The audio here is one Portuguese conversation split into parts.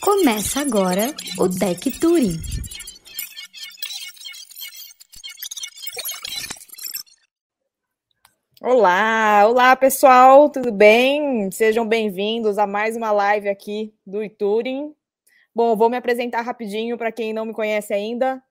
Começa agora o Tech Touring. Olá, olá pessoal, tudo bem? Sejam bem-vindos a mais uma live aqui do Ituring. Bom, vou me apresentar rapidinho para quem não me conhece ainda.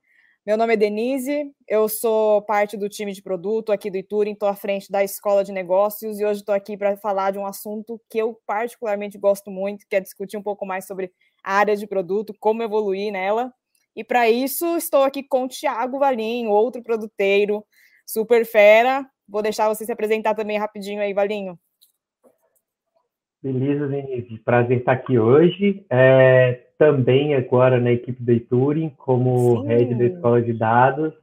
Meu nome é Denise, eu sou parte do time de produto aqui do Ituring, estou à frente da Escola de Negócios e hoje estou aqui para falar de um assunto que eu particularmente gosto muito, que é discutir um pouco mais sobre a área de produto, como evoluir nela. E para isso estou aqui com o Tiago Valim, outro produteiro, super fera. Vou deixar você se apresentar também rapidinho aí, Valinho. Beleza, Denise. Prazer estar aqui hoje. É, também agora na equipe do Turing, como Sim. head da escola de dados.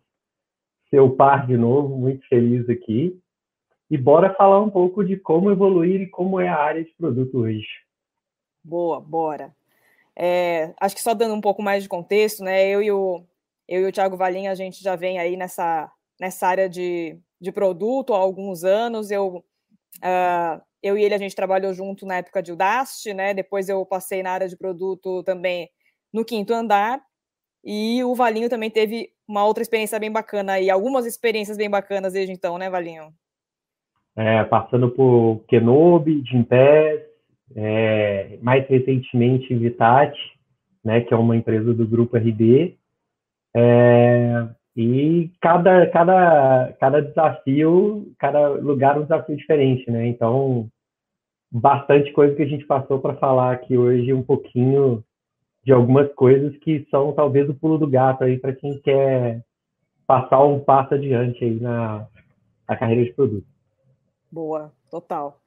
Seu par de novo, muito feliz aqui. E bora falar um pouco de como evoluir e como é a área de produto hoje. Boa, bora. É, acho que só dando um pouco mais de contexto, né? Eu e o, eu e o Thiago Valim, a gente já vem aí nessa, nessa área de, de produto há alguns anos. Eu, uh, eu e ele, a gente trabalhou junto na época de Udast, né? Depois eu passei na área de produto também no quinto andar. E o Valinho também teve uma outra experiência bem bacana e algumas experiências bem bacanas desde então, né, Valinho? É, passando por Kenobi, Gimpass, é, mais recentemente Vitat, né, que é uma empresa do grupo RD. É, e cada, cada, cada desafio, cada lugar é um desafio diferente, né? Então, bastante coisa que a gente passou para falar aqui hoje, um pouquinho de algumas coisas que são talvez o pulo do gato aí para quem quer passar um passo adiante aí na, na carreira de produto. Boa, total.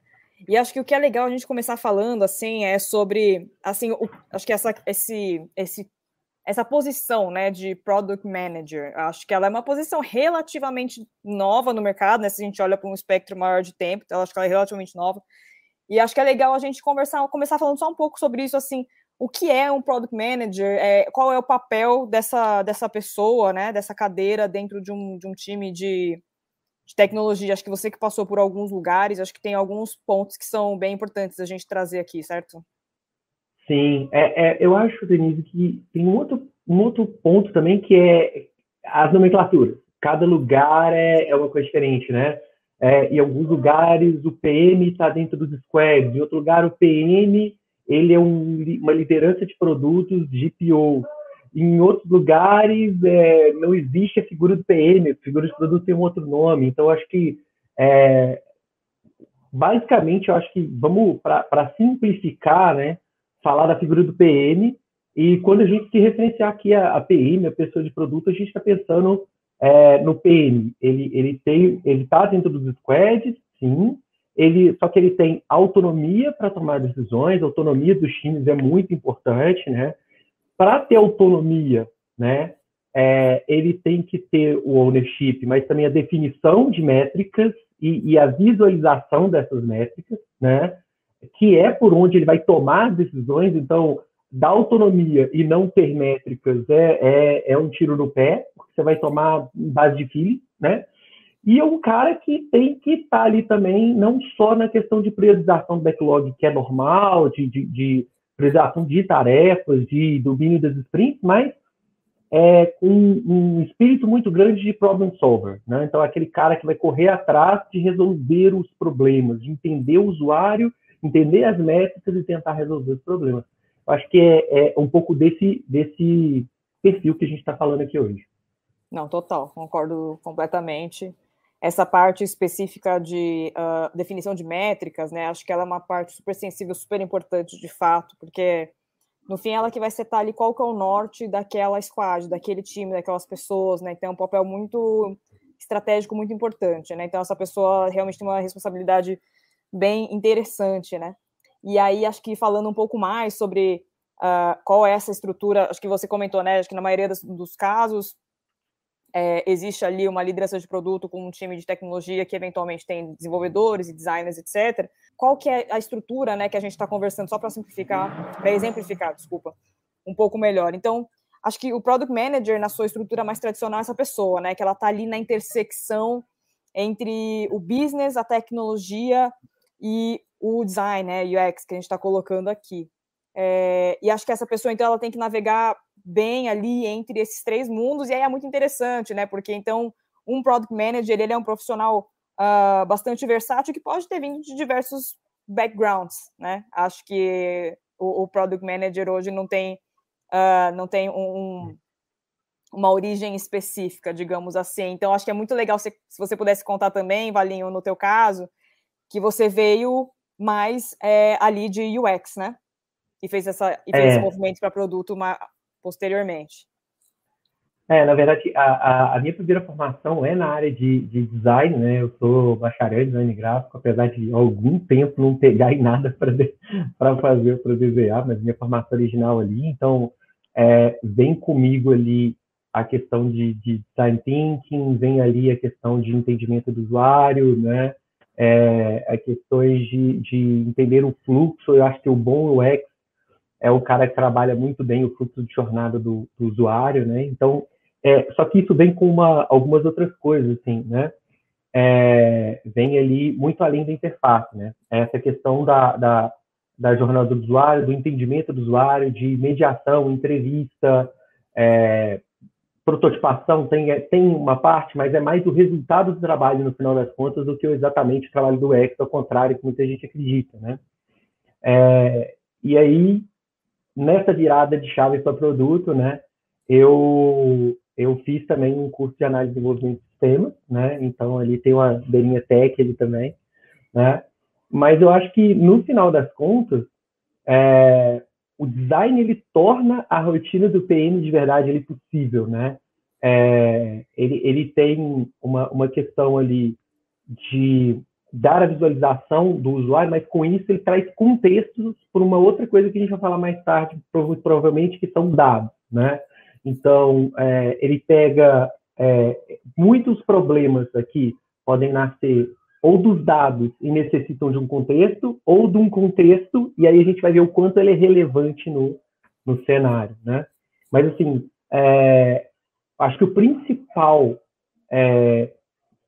E acho que o que é legal a gente começar falando assim é sobre assim, o, acho que essa esse esse essa posição, né, de product manager. Acho que ela é uma posição relativamente nova no mercado, né? Se a gente olha para um espectro maior de tempo, então acho que ela é relativamente nova. E acho que é legal a gente conversar, começar falando só um pouco sobre isso, assim, o que é um product manager, é, qual é o papel dessa, dessa pessoa, né, dessa cadeira dentro de um, de um time de, de tecnologia. Acho que você que passou por alguns lugares, acho que tem alguns pontos que são bem importantes a gente trazer aqui, certo? Sim, é, é, eu acho, Denise, que tem um outro, um outro ponto também que é as nomenclaturas. Cada lugar é, é uma coisa diferente, né? É, em alguns lugares o PM está dentro dos squads, em outro lugar o PM ele é um, uma liderança de produtos de PO. Em outros lugares é, não existe a figura do PM, a figura de produto tem um outro nome. Então acho que é, basicamente eu acho que vamos para simplificar, né? falar da figura do PM, e quando a gente se referenciar aqui a, a PM, a pessoa de produto, a gente está pensando é, no PM. Ele ele ele está dentro dos squads, sim. Ele só que ele tem autonomia para tomar decisões. Autonomia dos times é muito importante, né? Para ter autonomia, né? É, ele tem que ter o ownership, mas também a definição de métricas e, e a visualização dessas métricas, né? que é por onde ele vai tomar decisões, então, dar autonomia e não ter métricas é, é, é um tiro no pé, porque você vai tomar base de feeling, né? E é um cara que tem que estar tá ali também, não só na questão de priorização do backlog, que é normal, de, de, de priorização de tarefas, de domínio das sprints, mas é, com um espírito muito grande de problem solver. Né? Então, aquele cara que vai correr atrás de resolver os problemas, de entender o usuário entender as métricas e tentar resolver os problemas. Eu acho que é, é um pouco desse, desse perfil que a gente está falando aqui hoje. Não, total, concordo completamente. Essa parte específica de uh, definição de métricas, né? Acho que ela é uma parte super sensível, super importante de fato, porque no fim ela que vai setar ali qual que é o norte daquela squad, daquele time, daquelas pessoas, né? Então é um papel muito estratégico, muito importante, né? Então essa pessoa realmente tem uma responsabilidade bem interessante, né? E aí, acho que falando um pouco mais sobre uh, qual é essa estrutura, acho que você comentou, né? Acho que na maioria dos, dos casos é, existe ali uma liderança de produto com um time de tecnologia que eventualmente tem desenvolvedores e designers, etc. Qual que é a estrutura, né, que a gente está conversando, só para simplificar, para exemplificar, desculpa, um pouco melhor. Então, acho que o product manager, na sua estrutura mais tradicional, é essa pessoa, né, que ela está ali na intersecção entre o business, a tecnologia e o design, né, UX, que a gente está colocando aqui. É, e acho que essa pessoa, então, ela tem que navegar bem ali entre esses três mundos, e aí é muito interessante, né? Porque, então, um product manager, ele é um profissional uh, bastante versátil que pode ter vindo de diversos backgrounds, né? Acho que o, o product manager hoje não tem, uh, não tem um, uma origem específica, digamos assim. Então, acho que é muito legal se, se você pudesse contar também, Valinho, no teu caso, que você veio mais é, ali de UX, né? E fez, essa, e fez é. esse movimento para produto uma, posteriormente. É, na verdade, a, a, a, minha primeira formação é na área de, de design, né? Eu sou bacharel em design gráfico, apesar de algum tempo não pegar em nada para fazer, para desenhar, mas minha formação original ali, então é, vem comigo ali a questão de, de, design thinking, vem ali a questão de entendimento do usuário, né? É, a questões de, de entender o fluxo. Eu acho que o bom UX é o cara que trabalha muito bem o fluxo de jornada do, do usuário, né? Então, é, só que isso vem com uma, algumas outras coisas, assim, né? É, vem ali muito além da interface, né? Essa questão da, da, da jornada do usuário, do entendimento do usuário, de mediação, entrevista, é, prototipação tem, é, tem uma parte, mas é mais o resultado do trabalho no final das contas do que exatamente o trabalho do UX, ao contrário que muita gente acredita, né? É, e aí, nessa virada de chave para produto, né, eu, eu fiz também um curso de análise de desenvolvimento de sistemas, né, então ali tem uma beirinha tech ali também, né, mas eu acho que no final das contas, é, o design ele torna a rotina do PM de verdade ele possível, né? É, ele, ele tem uma, uma questão ali de dar a visualização do usuário, mas com isso ele traz contextos para uma outra coisa que a gente vai falar mais tarde, provavelmente, que são dados, né? Então, é, ele pega é, muitos problemas aqui podem nascer ou dos dados e necessitam de um contexto, ou de um contexto, e aí a gente vai ver o quanto ele é relevante no, no cenário, né? Mas, assim, é, acho que o principal, é,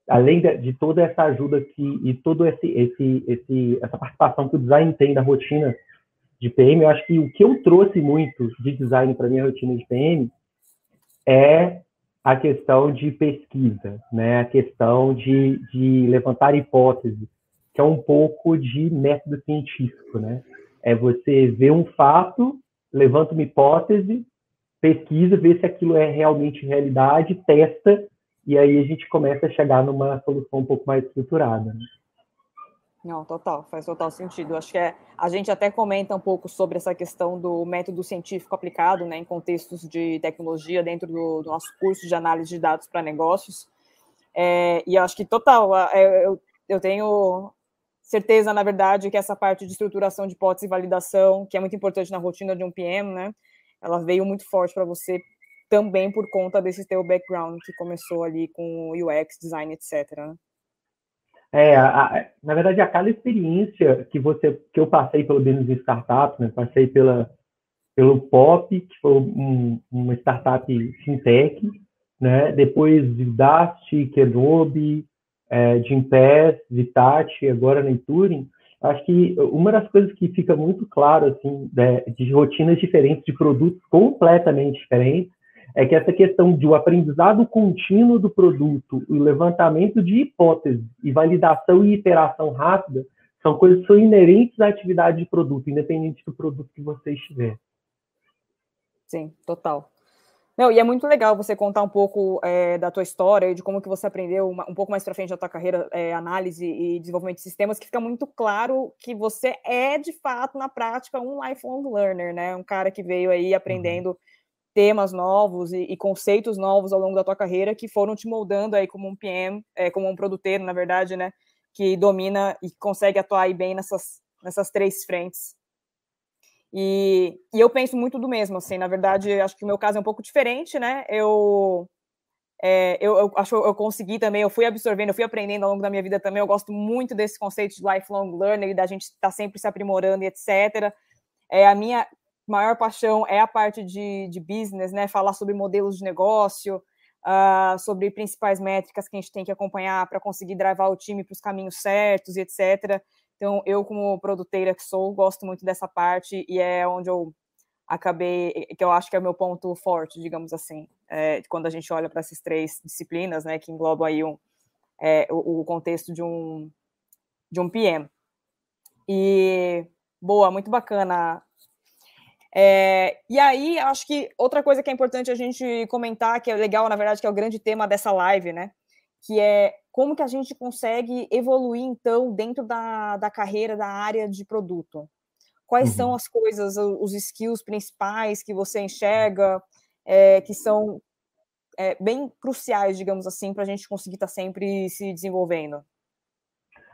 além de, de, toda essa ajuda aqui e todo esse, esse, esse, essa participação que o design tem da rotina de PM, eu acho que o que eu trouxe muito de design para minha rotina de PM é a questão de pesquisa, né? a questão de, de levantar hipóteses, que é um pouco de método científico. Né? É você ver um fato, levanta uma hipótese, pesquisa, vê se aquilo é realmente realidade, testa, e aí a gente começa a chegar numa solução um pouco mais estruturada. Né? Não, total, faz total sentido. Acho que é, a gente até comenta um pouco sobre essa questão do método científico aplicado né, em contextos de tecnologia dentro do, do nosso curso de análise de dados para negócios. É, e acho que total, é, eu, eu tenho certeza, na verdade, que essa parte de estruturação de hipótese e validação, que é muito importante na rotina de um PM, né, ela veio muito forte para você também por conta desse teu background que começou ali com UX, design, etc. Né? É, a, a, na verdade, a cada experiência que você que eu passei pelo Business Startup, né, passei pela pelo Pop, que foi um, uma startup fintech, né, depois Dast, Kenobi, é, Gimpass, Vitati, agora na Turing, acho que uma das coisas que fica muito claro assim de, de rotinas diferentes, de produtos completamente diferentes, é que essa questão de o aprendizado contínuo do produto, o levantamento de hipóteses e validação e iteração rápida são coisas que são inerentes à atividade de produto, independente do produto que você estiver. Sim, total. Não, e é muito legal você contar um pouco é, da tua história e de como que você aprendeu uma, um pouco mais para frente da tua carreira, é, análise e desenvolvimento de sistemas, que fica muito claro que você é, de fato, na prática, um lifelong learner, né? Um cara que veio aí aprendendo uhum temas novos e, e, conceitos novos ao longo da tua carreira que foram te moldando aí como um PM, é, como um produteiro, na verdade, né, que domina e consegue atuar bem nessas, nessas três frentes. E, e, eu penso muito do mesmo, assim, na verdade, acho que o meu caso é um pouco diferente, né, eu, é, eu, eu acho eu consegui também, eu fui absorvendo, eu fui aprendendo ao longo da minha vida também, eu gosto muito desse conceito de lifelong learning, da gente estar tá sempre se aprimorando e etc., é, a minha maior paixão é a parte de, de business, né? Falar sobre modelos de negócio, uh, sobre principais métricas que a gente tem que acompanhar para conseguir drivar o time para os caminhos certos e etc. Então, eu, como produtora que sou, gosto muito dessa parte e é onde eu acabei, que eu acho que é o meu ponto forte, digamos assim, é, quando a gente olha para essas três disciplinas, né, que englobam aí um, é, o, o, contexto de um, de um PM. E, boa, muito bacana. É, e aí, acho que outra coisa que é importante a gente comentar, que é legal, na verdade, que é o grande tema dessa live, né, que é como que a gente consegue evoluir, então, dentro da, da carreira, da área de produto. Quais uhum. são as coisas, os skills principais que você enxerga, é, que são é, bem cruciais, digamos assim, para a gente conseguir estar tá sempre se desenvolvendo?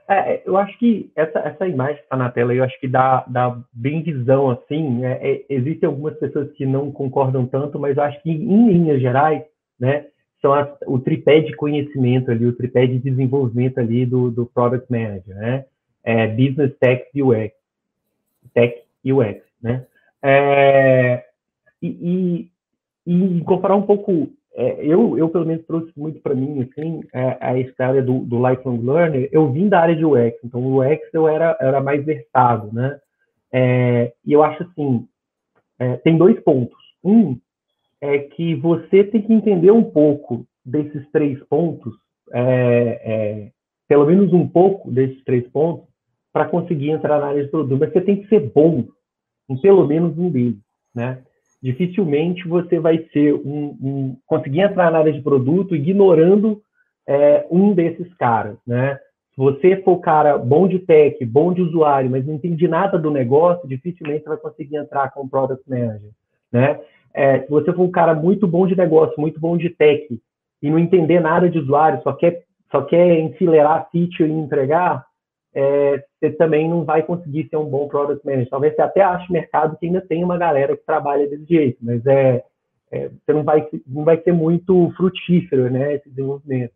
É, eu acho que essa, essa imagem que está na tela, eu acho que dá, dá bem visão, assim, né? é, existem algumas pessoas que não concordam tanto, mas eu acho que, em linhas gerais, né, são as, o tripé de conhecimento ali, o tripé de desenvolvimento ali do, do Product Manager, né, é Business Tech UX. Tech UX, né? É, e, e, e, comparar um pouco, é, eu, eu pelo menos trouxe muito para mim, assim, a, a história do, do lifelong learner, eu vim da área de UX, então o UX eu era, era mais versado, né? É, e eu acho assim, é, tem dois pontos. Um é que você tem que entender um pouco desses três pontos, é, é, pelo menos um pouco desses três pontos, para conseguir entrar na área de produto, mas você tem que ser bom em pelo menos um deles, né? Dificilmente você vai ser um, um conseguir entrar na área de produto ignorando é, um desses caras, né? Se você for cara bom de tech, bom de usuário, mas não entende nada do negócio, dificilmente vai conseguir entrar como product manager, né? É, se você for um cara muito bom de negócio, muito bom de tech e não entender nada de usuário, só quer só quer enfileirar feature e entregar, é, você também não vai conseguir ser um bom product manager. Talvez você até ache mercado que ainda tem uma galera que trabalha desse jeito, mas é, é você não vai, não vai ser muito frutífero, né, esse desenvolvimento.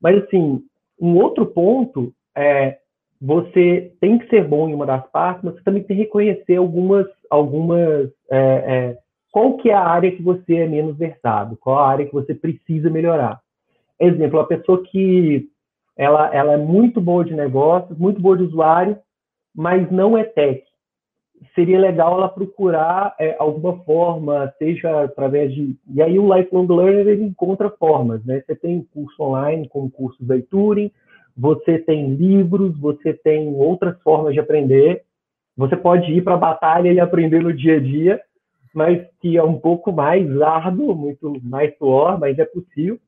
Mas, assim, um outro ponto é você tem que ser bom em uma das partes, mas você também tem que reconhecer algumas, algumas é, é, qual que é a área que você é menos versado, qual a área que você precisa melhorar. Exemplo, a pessoa que ela, ela é muito boa de negócios, muito boa de usuário, mas não é tech. Seria legal ela procurar é, alguma forma, seja através de. E aí o Lifelong Learner ele encontra formas, né? Você tem curso online, como cursos da Turing, você tem livros, você tem outras formas de aprender. Você pode ir para a batalha e aprender no dia a dia, mas que é um pouco mais árduo, muito mais suor, mas é possível.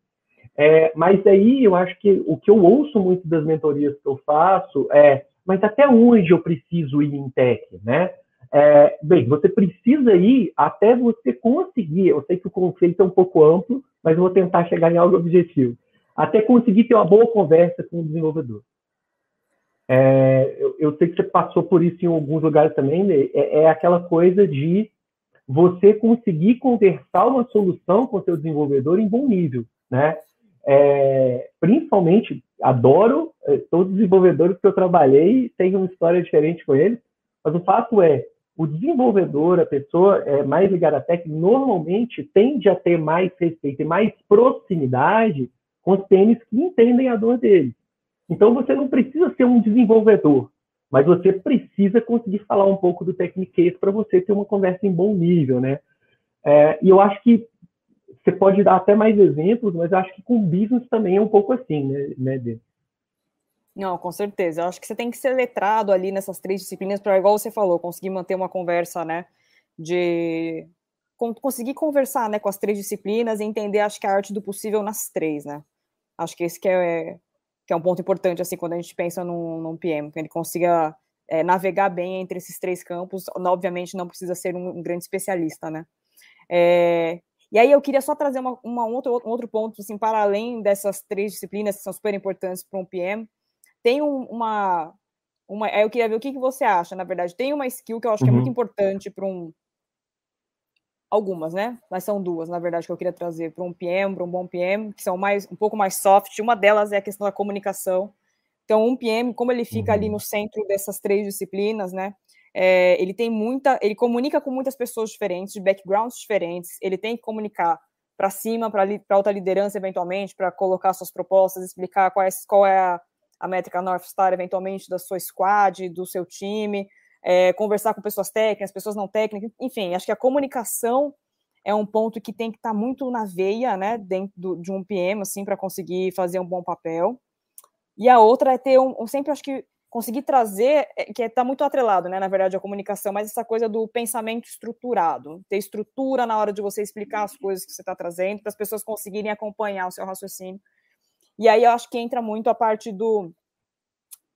É, mas aí eu acho que o que eu ouço muito das mentorias que eu faço é, mas até onde eu preciso ir em tech, né? É, bem, você precisa ir até você conseguir. Eu sei que o conceito é um pouco amplo, mas eu vou tentar chegar em algo objetivo. Até conseguir ter uma boa conversa com o desenvolvedor. É, eu, eu, sei que você passou por isso em alguns lugares também. Né? É, é, aquela coisa de você conseguir conversar uma solução com o seu desenvolvedor em bom nível, né? É, principalmente, adoro é, todos os desenvolvedores que eu trabalhei, tenho uma história diferente com eles, mas o fato é, o desenvolvedor, a pessoa é, mais ligada à tech, normalmente tende a ter mais respeito e mais proximidade com os tênis que entendem a dor dele. Então, você não precisa ser um desenvolvedor, mas você precisa conseguir falar um pouco do Technique para você ter uma conversa em bom nível, né? É, e eu acho que você pode dar até mais exemplos, mas acho que com business também é um pouco assim, né, né Dê? Não, com certeza. Eu acho que você tem que ser letrado ali nessas três disciplinas para, igual você falou, conseguir manter uma conversa, né? De conseguir conversar, né, com as três disciplinas e entender, acho que a arte do possível nas três, né? Acho que esse que é, que é um ponto importante, assim, quando a gente pensa num, num PM, que ele consiga é, navegar bem entre esses três campos. Obviamente, não precisa ser um, um grande especialista, né? É, e aí eu queria só trazer uma, uma outro, um outro ponto, assim, para além dessas três disciplinas que são super importantes para um PM, tem um, uma, uma. Aí eu queria ver o que, que você acha, na verdade. Tem uma skill que eu acho uhum. que é muito uhum. importante para um. Algumas, né? Mas são duas, na verdade, que eu queria trazer para um PM, para um bom PM, que são mais um pouco mais soft. Uma delas é a questão da comunicação. Então, um PM, como ele fica uhum. ali no centro dessas três disciplinas, né? É, ele tem muita, ele comunica com muitas pessoas diferentes, de backgrounds diferentes. Ele tem que comunicar para cima, para alta liderança, eventualmente, para colocar suas propostas, explicar qual é, qual é a, a métrica North Star, eventualmente, da sua squad, do seu time, é, conversar com pessoas técnicas, pessoas não técnicas, enfim, acho que a comunicação é um ponto que tem que estar tá muito na veia, né, dentro do, de um PM, assim, para conseguir fazer um bom papel. E a outra é ter um, um sempre acho que conseguir trazer, é, que está muito atrelado, né, na verdade, a comunicação, mas essa coisa do pensamento estruturado, ter estrutura na hora de você explicar as coisas que você está trazendo, para as pessoas conseguirem acompanhar o seu raciocínio. E aí eu acho que entra muito a parte do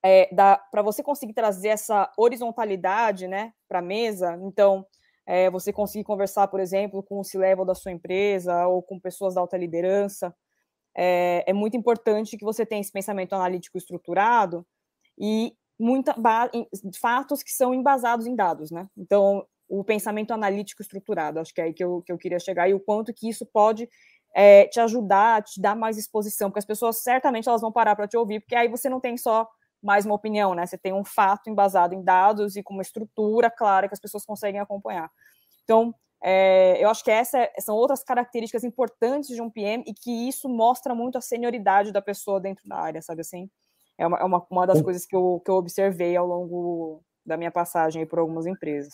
é, para você conseguir trazer essa horizontalidade, né, para a mesa. Então, é, você conseguir conversar, por exemplo, com o C-level da sua empresa ou com pessoas da alta liderança. É, é muito importante que você tenha esse pensamento analítico estruturado e muita fatos que são embasados em dados, né? Então, o pensamento analítico estruturado, acho que é aí que eu, que eu queria chegar, e o quanto que isso pode é, te ajudar, te dar mais exposição, porque as pessoas certamente elas vão parar para te ouvir, porque aí você não tem só mais uma opinião, né? Você tem um fato embasado em dados e com uma estrutura clara que as pessoas conseguem acompanhar. Então, é, eu acho que essa são outras características importantes de um PM e que isso mostra muito a senioridade da pessoa dentro da área, sabe assim? É uma, é uma, uma das coisas que eu, que eu observei ao longo da minha passagem por algumas empresas.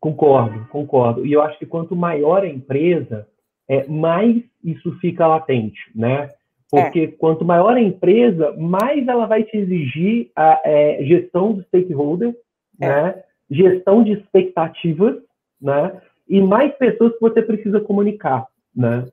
Concordo, concordo. E eu acho que quanto maior a empresa, é, mais isso fica latente, né? Porque é. quanto maior a empresa, mais ela vai te exigir a é, gestão do stakeholder, é. né? gestão de expectativas, né? e mais pessoas que você precisa comunicar. Né?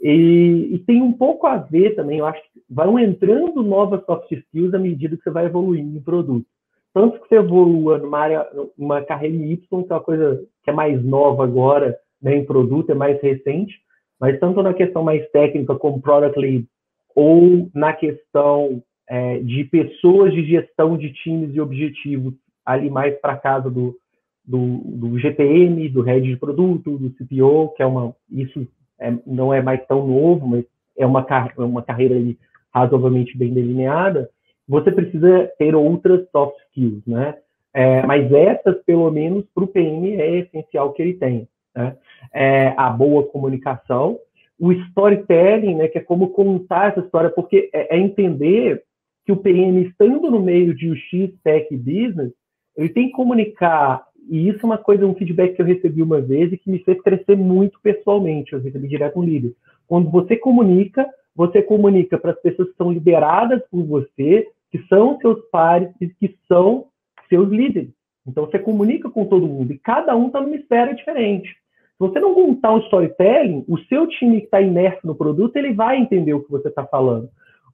E, e, tem um pouco a ver também, eu acho que vão entrando novas soft skills à medida que você vai evoluindo em produto. Tanto que você evolua numa área, numa carreira Y, que é uma coisa que é mais nova agora, né, em produto, é mais recente, mas tanto na questão mais técnica como product lead, ou na questão é, de pessoas de gestão de times e objetivos, ali mais para casa do, do, do, GPM, do head de produto, do CPO, que é uma. Isso é, não é mais tão novo, mas é uma, é uma carreira ali razoavelmente bem delineada. Você precisa ter outras soft skills, né? É, mas essas, pelo menos, para o PM é essencial que ele tenha. Né? É, a boa comunicação, o storytelling, né, que é como contar essa história, porque é, é entender que o PM, estando no meio de UX, Tech Business, ele tem que comunicar, e isso é uma coisa, um feedback que eu recebi uma vez e que me fez crescer muito pessoalmente, eu recebi direto um líder. Quando você comunica, você comunica para as pessoas que são lideradas por você, que são seus pares e que são seus líderes. Então você comunica com todo mundo e cada um está numa esfera diferente. Se você não montar um storytelling, o seu time que está imerso no produto, ele vai entender o que você está falando.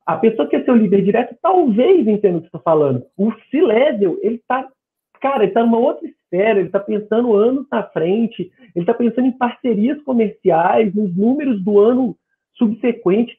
A pessoa que é seu líder direto talvez entenda o que está falando. O C-Level, ele está, cara, ele está numa outra ele está pensando anos na frente, ele está pensando em parcerias comerciais, nos números do ano subsequente.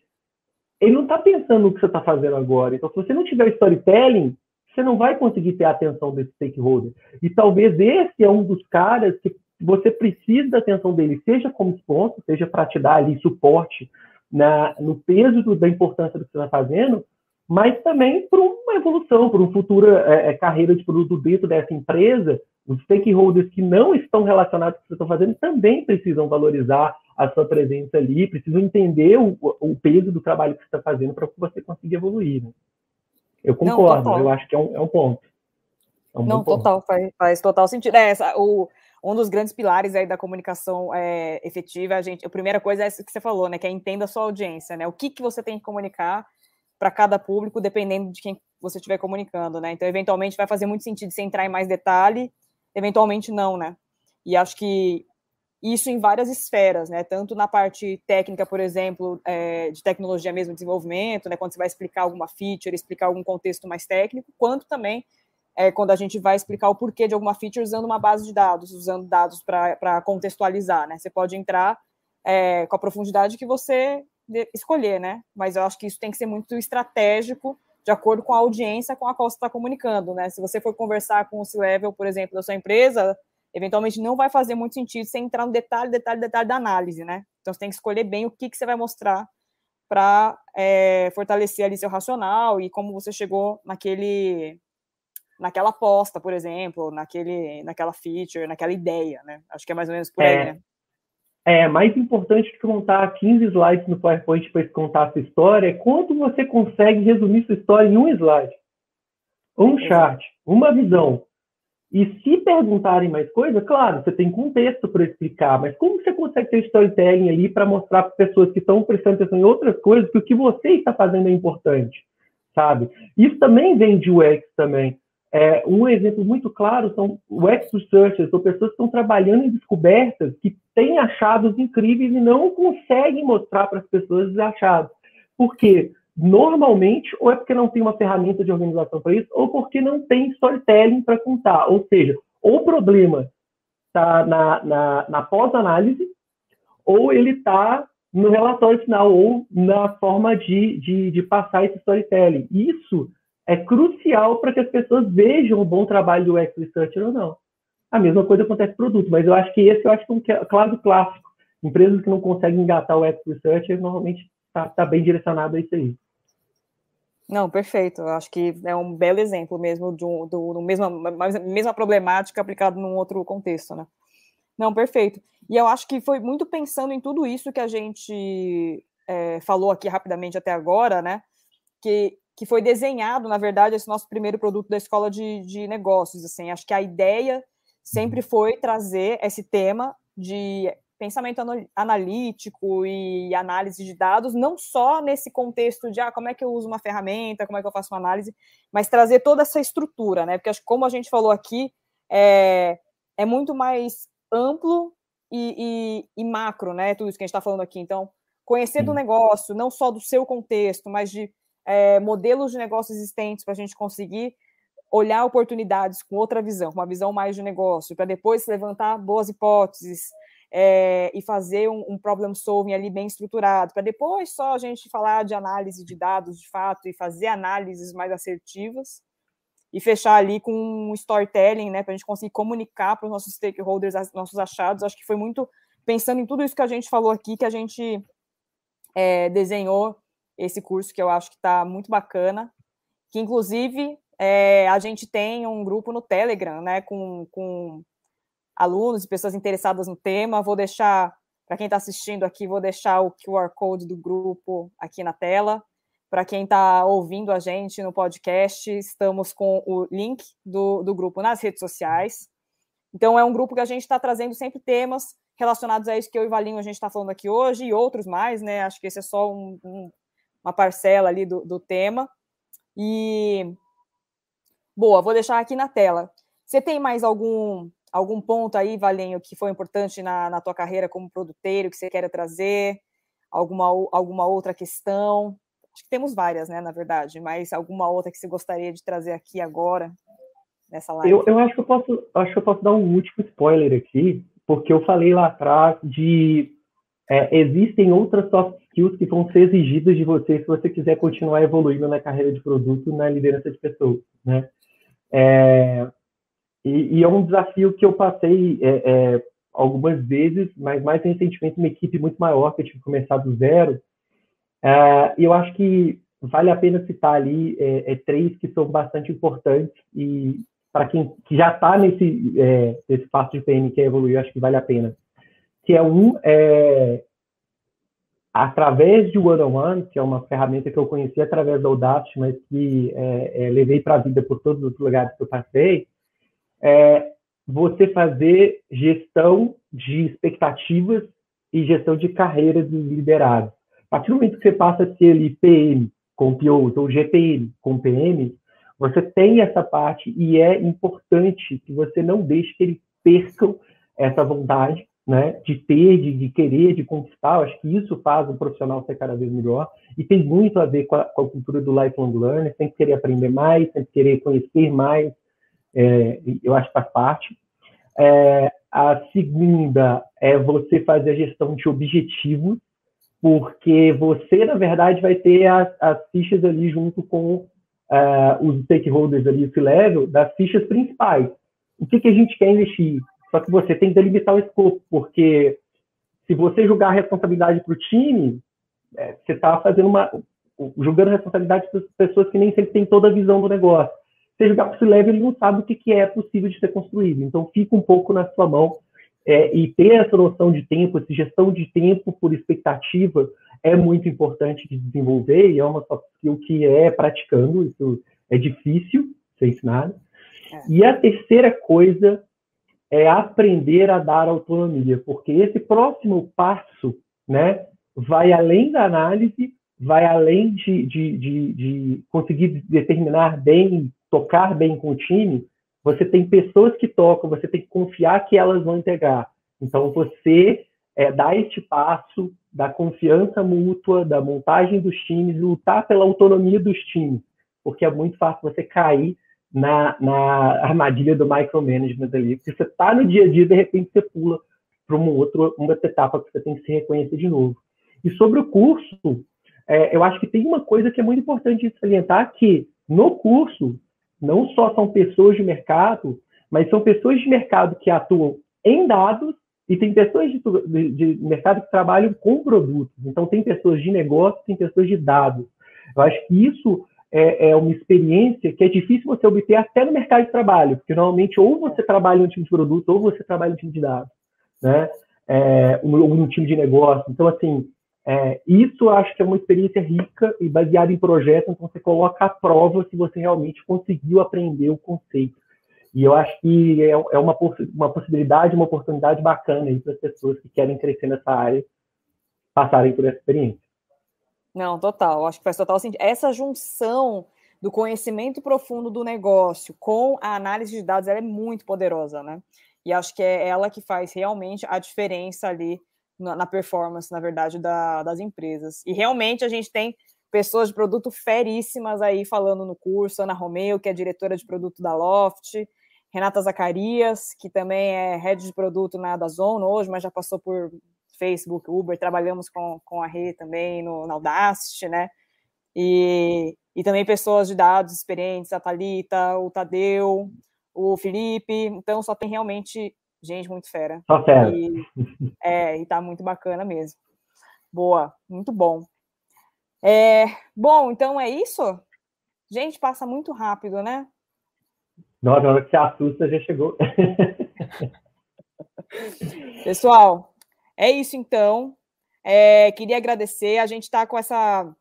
Ele não está pensando no que você está fazendo agora. Então, se você não tiver storytelling, você não vai conseguir ter a atenção desse stakeholder. E talvez esse é um dos caras que você precisa da atenção dele, seja como sponsor, seja para te dar ali suporte na, no peso do, da importância do que você está fazendo, mas também para uma evolução, para uma futura é, é, carreira de produto dentro dessa empresa. Os stakeholders que não estão relacionados com o que você está fazendo também precisam valorizar a sua presença ali, precisam entender o, o peso do trabalho que você está fazendo para que você consiga evoluir. Né? Eu concordo, não, eu acho que é um, é um ponto. É um não, total, faz, faz, total sentido. É, essa, o, um dos grandes pilares aí da comunicação é, efetiva, a gente, a primeira coisa é isso que você falou, né, que é entenda a sua audiência, né, o que, que você tem que comunicar para cada público, dependendo de quem você estiver comunicando, né, então eventualmente vai fazer muito sentido você entrar em mais detalhe, eventualmente não, né, e acho que isso em várias esferas, né, tanto na parte técnica, por exemplo, é, de tecnologia mesmo, desenvolvimento, né, quando você vai explicar alguma feature, explicar algum contexto mais técnico, quanto também é, quando a gente vai explicar o porquê de alguma feature usando uma base de dados, usando dados para contextualizar, né? Você pode entrar é, com a profundidade que você escolher, né? Mas eu acho que isso tem que ser muito estratégico, de acordo com a audiência com a qual você está comunicando, né? Se você for conversar com o C-level, por exemplo, da sua empresa, eventualmente não vai fazer muito sentido você entrar no detalhe, detalhe, detalhe da análise, né? Então você tem que escolher bem o que, que você vai mostrar para é, fortalecer ali seu racional e como você chegou naquele naquela aposta, por exemplo, naquele, naquela feature, naquela ideia, né? Acho que é mais ou menos por é, aí, né? É mais importante do que montar 15 slides no PowerPoint para contar a sua história é quanto você consegue resumir sua história em um slide, um chart, uma visão. E se perguntarem mais coisa, claro, você tem contexto para explicar, mas como você consegue ter storytelling ali para mostrar para pessoas que estão prestando atenção em outras coisas que o que você está fazendo é importante, sabe? Isso também vem de UX também. É, um exemplo muito claro são UX researchers, ou pessoas que estão trabalhando em descobertas que têm achados incríveis e não conseguem mostrar para as pessoas os achados. Por quê? Normalmente, ou é porque não tem uma ferramenta de organização para isso, ou porque não tem storytelling para contar. Ou seja, ou o problema está na, na, na pós-análise, ou ele está no relatório final, ou na forma de, de, de passar esse storytelling. Isso é crucial para que as pessoas vejam o bom trabalho do UX Researcher ou não. A mesma coisa acontece com produto, mas eu acho que esse eu acho que é um claro clássico. Empresas que não conseguem engatar o UX Researcher normalmente está tá bem direcionado a isso aí. Não, perfeito. Eu acho que é um belo exemplo mesmo um, do, do mesma, mesma problemática aplicada num outro contexto, né? Não, perfeito. E eu acho que foi muito pensando em tudo isso que a gente é, falou aqui rapidamente até agora, né? Que que foi desenhado, na verdade, esse nosso primeiro produto da escola de, de negócios. Assim, acho que a ideia sempre uhum. foi trazer esse tema de pensamento analítico e análise de dados, não só nesse contexto de ah, como é que eu uso uma ferramenta, como é que eu faço uma análise, mas trazer toda essa estrutura, né? Porque acho que como a gente falou aqui, é, é muito mais amplo e, e, e macro, né? Tudo isso que a gente está falando aqui. Então, conhecer do negócio, não só do seu contexto, mas de é, modelos de negócio existentes para a gente conseguir olhar oportunidades com outra visão, com uma visão mais de negócio, para depois levantar boas hipóteses é, e fazer um, um, problem solving ali bem estruturado, para depois só a gente falar de análise de dados de fato e fazer análises mais assertivas e fechar ali com um storytelling, né, para a gente conseguir comunicar para os nossos stakeholders nossos achados. Acho que foi muito pensando em tudo isso que a gente falou aqui que a gente é, desenhou esse curso que eu acho que está muito bacana, que inclusive é, a gente tem um grupo no Telegram, né, com, com alunos e pessoas interessadas no tema. Vou deixar, para quem está assistindo aqui, vou deixar o QR Code do grupo aqui na tela. Para quem está ouvindo a gente no podcast, estamos com o link do, do grupo nas redes sociais. Então, é um grupo que a gente está trazendo sempre temas relacionados a isso que eu e Valinho a gente está falando aqui hoje e outros mais, né? Acho que esse é só um, um, uma parcela ali do, do tema. E boa, vou deixar aqui na tela. Você tem mais algum algum ponto aí, Valenho, que foi importante na, na tua carreira como produteiro que você queira trazer? Alguma, alguma outra questão? Acho que temos várias, né, na verdade, mas alguma outra que você gostaria de trazer aqui agora, nessa live? Eu, eu acho, que eu, posso, acho que eu posso dar um último spoiler aqui, porque eu falei lá atrás de é, existem outras soft skills que vão ser exigidas de você se você quiser continuar evoluindo na carreira de produto, na liderança de pessoas, né? É, e, e, é um desafio que eu passei é, é, algumas vezes, mas mais recentemente uma equipe muito maior que eu tive que começar do zero. É, e eu acho que vale a pena citar ali é, três que são bastante importantes e para quem que já está nesse, é, nesse passo de PM que é evoluir, acho que vale a pena que é um é, através de One on One, que é uma ferramenta que eu conheci através da Audacity, mas que é, é, levei para a vida por todos os lugares que eu passei, é você fazer gestão de expectativas e gestão de carreira de liderado. A partir do momento que você passa a ser ali PM com POs ou GPM com PM, você tem essa parte e é importante que você não deixe que eles percam essa vontade né, de ter, de, de, querer, de conquistar. Eu acho que isso faz o profissional ser cada vez melhor e tem muito a ver com a, com a cultura do lifelong learner, sempre querer aprender mais, sempre querer conhecer mais. É, eu acho que faz parte. É, a segunda é você fazer a gestão de objetivos, porque você, na verdade, vai ter as, as fichas ali junto com uh, os stakeholders ali, o C-Level, das fichas principais. O que, que a gente quer investir? Só que você tem que delimitar o escopo, porque se você jogar a responsabilidade para o time, é, você está fazendo uma. jogando a responsabilidade para as pessoas que nem sempre têm toda a visão do negócio. Se jogar para o leve, ele não sabe o que, que é possível de ser construído. Então, fica um pouco na sua mão é, e ter essa noção de tempo, essa gestão de tempo por expectativa, é muito importante de desenvolver e é uma soft skill que é praticando, isso é difícil ser ensinado. É. E a terceira coisa é aprender a dar autonomia, porque esse próximo passo, né, vai além da análise, vai além de, de, de, de conseguir determinar bem, tocar bem com o time, você tem pessoas que tocam, você tem que confiar que elas vão entregar. Então, você é, dá este passo da confiança mútua, da montagem dos times, lutar pela autonomia dos times, porque é muito fácil você cair na, na armadilha do micromanagement ali. Porque você está no dia a dia, de repente você pula para uma outra, uma etapa que você tem que se reconhecer de novo. E sobre o curso, é, eu acho que tem uma coisa que é muito importante salientar, que no curso, não só são pessoas de mercado, mas são pessoas de mercado que atuam em dados e tem pessoas de, de, de mercado que trabalham com produtos. Então, tem pessoas de negócio, tem pessoas de dados. Eu acho que isso é, é, uma experiência que é difícil você obter até no mercado de trabalho, porque normalmente ou você trabalha em um time de produto ou você trabalha em um time de dados, né? É, ou um time de negócio. Então, assim, é, isso eu acho que é uma experiência rica e baseada em projetos, então você coloca à prova se você realmente conseguiu aprender o conceito. E eu acho que é, é uma, uma possibilidade, uma oportunidade bacana para as pessoas que querem crescer nessa área passarem por essa experiência. Não, total. Acho que faz total sentido. Essa junção do conhecimento profundo do negócio com a análise de dados ela é muito poderosa, né? E acho que é ela que faz realmente a diferença ali na, performance, na verdade, da, das empresas. E realmente a gente tem pessoas de produto feríssimas aí falando no curso, Ana Romeu, que é diretora de produto da Loft, Renata Zacarias, que também é head de produto na Dazone hoje, mas já passou por Facebook, Uber, trabalhamos com, com a Rê também no, na Audacity, né? E, e também pessoas de dados experientes, a Thalita, o Tadeu, o Felipe, então só tem realmente gente muito fera. Só fera. E, é, e tá muito bacana mesmo. Boa, muito bom. É, bom, então é isso? Gente, passa muito rápido, né? Na hora que você assusta, já chegou. Pessoal, é isso então. É, queria agradecer. A gente está com essa.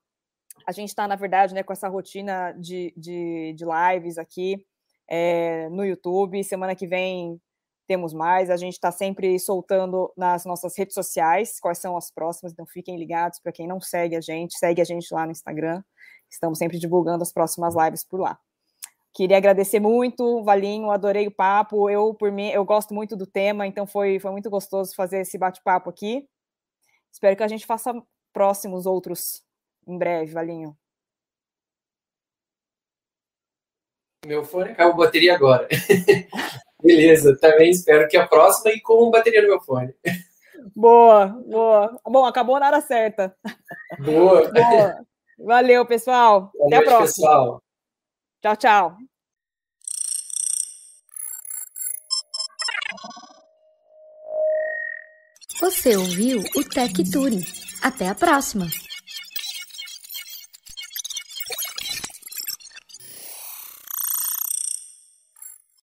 A gente está, na verdade, né, com essa rotina de, de, de lives aqui é, no YouTube. Semana que vem temos mais. A gente está sempre soltando nas nossas redes sociais quais são as próximas, então fiquem ligados. Para quem não segue a gente, segue a gente lá no Instagram. Estamos sempre divulgando as próximas lives por lá. Queria agradecer muito, Valinho, adorei o papo. Eu, por mim, eu gosto muito do tema, então foi, foi muito gostoso fazer esse bate-papo aqui. Espero que a gente faça próximos outros em breve, Valinho. Meu fone acabou bateria agora. Beleza, também espero que a próxima e com bateria no meu fone. Boa, boa. Bom, acabou na hora certa. Boa. boa. Valeu, pessoal. Boa Até noite, a próxima. Pessoal. Tchau, tchau. Você ouviu o Tech Turing. Até a próxima!